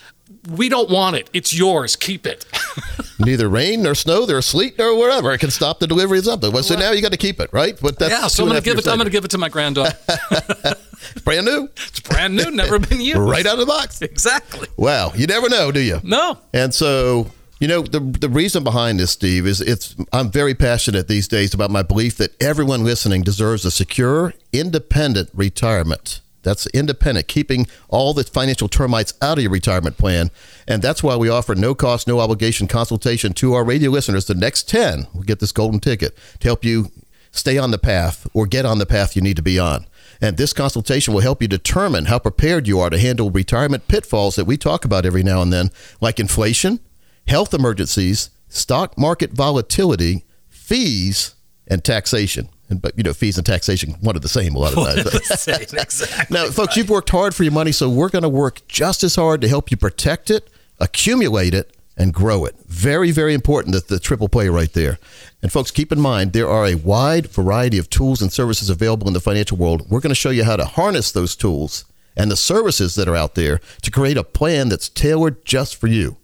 We don't want it. It's yours. Keep it. Neither rain nor snow, nor sleet nor whatever. It can stop the delivery of something. Well, so now you got to keep it, right? But that's yeah, so I'm going to give it. years I'm going to give it to my granddaughter. brand new, It's brand new, never been used. right out of the box. Exactly. Wow, you never know, do you? No. And so, you know, the the reason behind this, Steve, is it's I'm very passionate these days about my belief that everyone listening deserves a secure, independent retirement. That's independent, keeping all the financial termites out of your retirement plan. And that's why we offer no cost, no obligation consultation to our radio listeners. The next 10 will get this golden ticket to help you stay on the path or get on the path you need to be on. And this consultation will help you determine how prepared you are to handle retirement pitfalls that we talk about every now and then, like inflation, health emergencies, stock market volatility, fees, and taxation. And, but you know, fees and taxation one of the same a lot of times. exactly. now, folks, you've worked hard for your money, so we're going to work just as hard to help you protect it, accumulate it, and grow it. Very, very important that the triple play right there. And folks, keep in mind there are a wide variety of tools and services available in the financial world. We're going to show you how to harness those tools and the services that are out there to create a plan that's tailored just for you.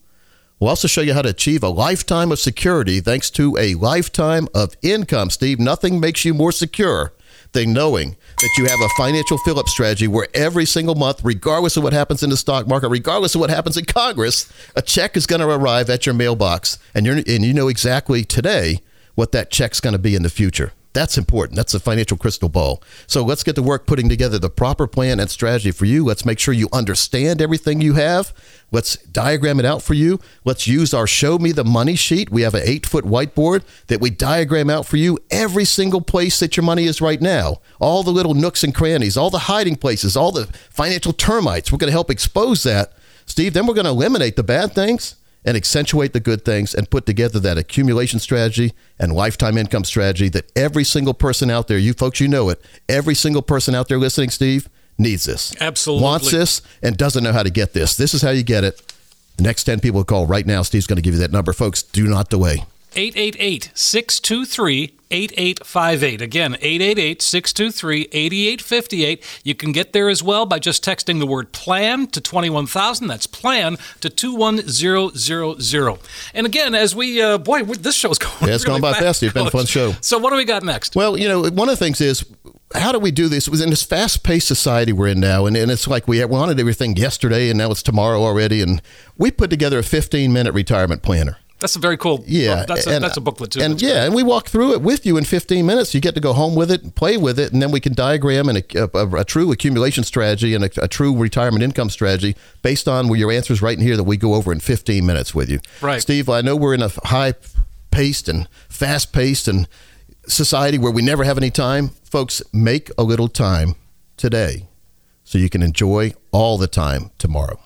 We'll also show you how to achieve a lifetime of security thanks to a lifetime of income. Steve, nothing makes you more secure than knowing that you have a financial fill up strategy where every single month, regardless of what happens in the stock market, regardless of what happens in Congress, a check is going to arrive at your mailbox. And, you're, and you know exactly today what that check's going to be in the future. That's important. That's a financial crystal ball. So let's get to work putting together the proper plan and strategy for you. Let's make sure you understand everything you have. Let's diagram it out for you. Let's use our Show Me the Money sheet. We have an eight foot whiteboard that we diagram out for you every single place that your money is right now. All the little nooks and crannies, all the hiding places, all the financial termites. We're going to help expose that. Steve, then we're going to eliminate the bad things and accentuate the good things and put together that accumulation strategy and lifetime income strategy that every single person out there, you folks, you know it, every single person out there listening, Steve, needs this. Absolutely. Wants this and doesn't know how to get this. This is how you get it. The next 10 people call right now. Steve's going to give you that number. Folks, do not delay. 888 623 8858. Again, 888 623 8858. You can get there as well by just texting the word plan to 21000. That's plan to 21000. And again, as we, uh, boy, this show's going Yeah, it's really gone by fast. It's been a fun show. So, what do we got next? Well, you know, one of the things is how do we do this? In this fast-paced society we're in now, and, and it's like we wanted everything yesterday, and now it's tomorrow already. And we put together a 15-minute retirement planner. That's a very cool. Yeah, that's a, and- that's a booklet too. And yeah, and we walk through it with you in 15 minutes. You get to go home with it, and play with it, and then we can diagram and a, a, a true accumulation strategy and a, a true retirement income strategy based on your answers right in here that we go over in 15 minutes with you. Right. Steve, I know we're in a high-paced and fast-paced and society where we never have any time. Folks, make a little time today so you can enjoy all the time tomorrow.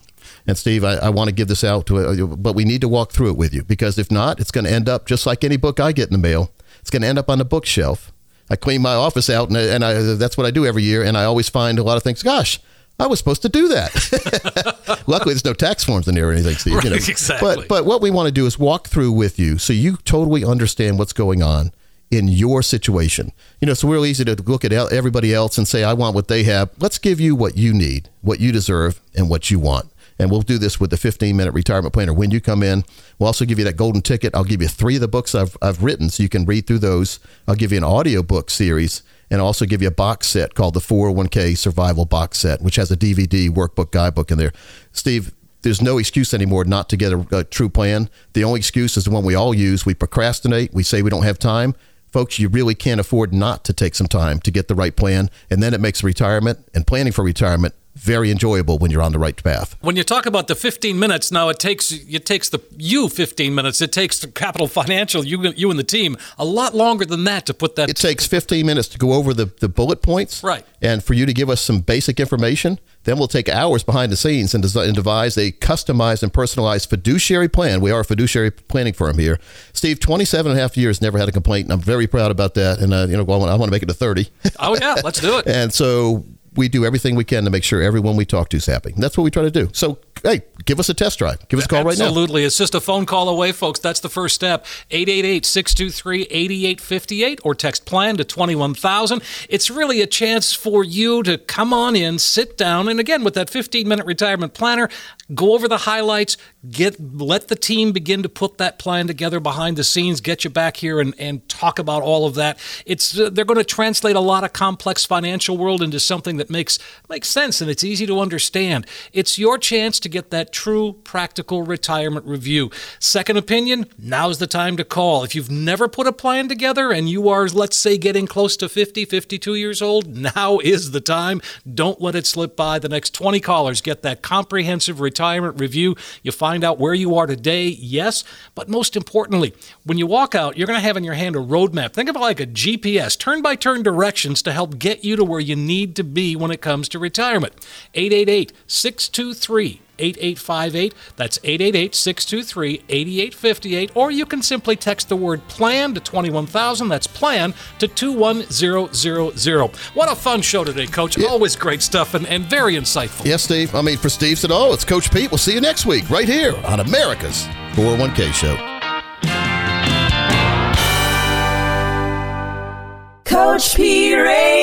And Steve, I, I want to give this out to, uh, but we need to walk through it with you because if not, it's going to end up just like any book I get in the mail. It's going to end up on the bookshelf. I clean my office out, and, and I, that's what I do every year. And I always find a lot of things. Gosh, I was supposed to do that. Luckily, there's no tax forms in there or anything, Steve. you know. Right, exactly. But but what we want to do is walk through with you so you totally understand what's going on in your situation. You know, it's real easy to look at everybody else and say, I want what they have. Let's give you what you need, what you deserve, and what you want. And we'll do this with the 15 minute retirement planner. When you come in, we'll also give you that golden ticket. I'll give you three of the books I've, I've written so you can read through those. I'll give you an audiobook series and I'll also give you a box set called the 401k Survival Box Set, which has a DVD, workbook, guidebook in there. Steve, there's no excuse anymore not to get a, a true plan. The only excuse is the one we all use. We procrastinate. We say we don't have time. Folks, you really can't afford not to take some time to get the right plan. And then it makes retirement and planning for retirement very enjoyable when you're on the right path. When you talk about the 15 minutes, now it takes it takes the you 15 minutes. It takes the Capital Financial, you you and the team, a lot longer than that to put that. It takes 15 minutes to go over the, the bullet points. Right. And for you to give us some basic information, then we'll take hours behind the scenes and, desi- and devise a customized and personalized fiduciary plan. We are a fiduciary planning firm here. Steve, 27 and a half years, never had a complaint, and I'm very proud about that. And, uh, you know, I want, I want to make it to 30. oh yeah, let's do it. And so we do everything we can to make sure everyone we talk to is happy. That's what we try to do. So, hey, give us a test drive. Give us a call right now. Absolutely. It's just a phone call away, folks. That's the first step. 888-623-8858 or text plan to 21000. It's really a chance for you to come on in, sit down, and again with that 15-minute retirement planner, go over the highlights, get let the team begin to put that plan together behind the scenes, get you back here and, and talk about all of that. It's uh, they're going to translate a lot of complex financial world into something that makes makes sense and it's easy to understand. It's your chance to get that true practical retirement review. Second opinion, now's the time to call. If you've never put a plan together and you are let's say getting close to 50, 52 years old, now is the time. Don't let it slip by. The next 20 callers get that comprehensive retirement review. You find out where you are today, yes, but most importantly, when you walk out, you're going to have in your hand a roadmap. Think of it like a GPS, turn by turn directions to help get you to where you need to be when it comes to retirement. 888 623 8858. That's 888 623 8858. Or you can simply text the word plan to 21000. That's plan to 21000. What a fun show today, Coach. Always great stuff and, and very insightful. Yes, Steve. I mean, for Steve said, oh, it's Coach Pete. We'll see you next week right here on America's 401k Show. Coach P Radio.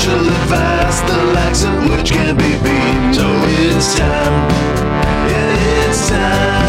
socially fast, the likes of which can't be beat. So it's time, yeah, it's time.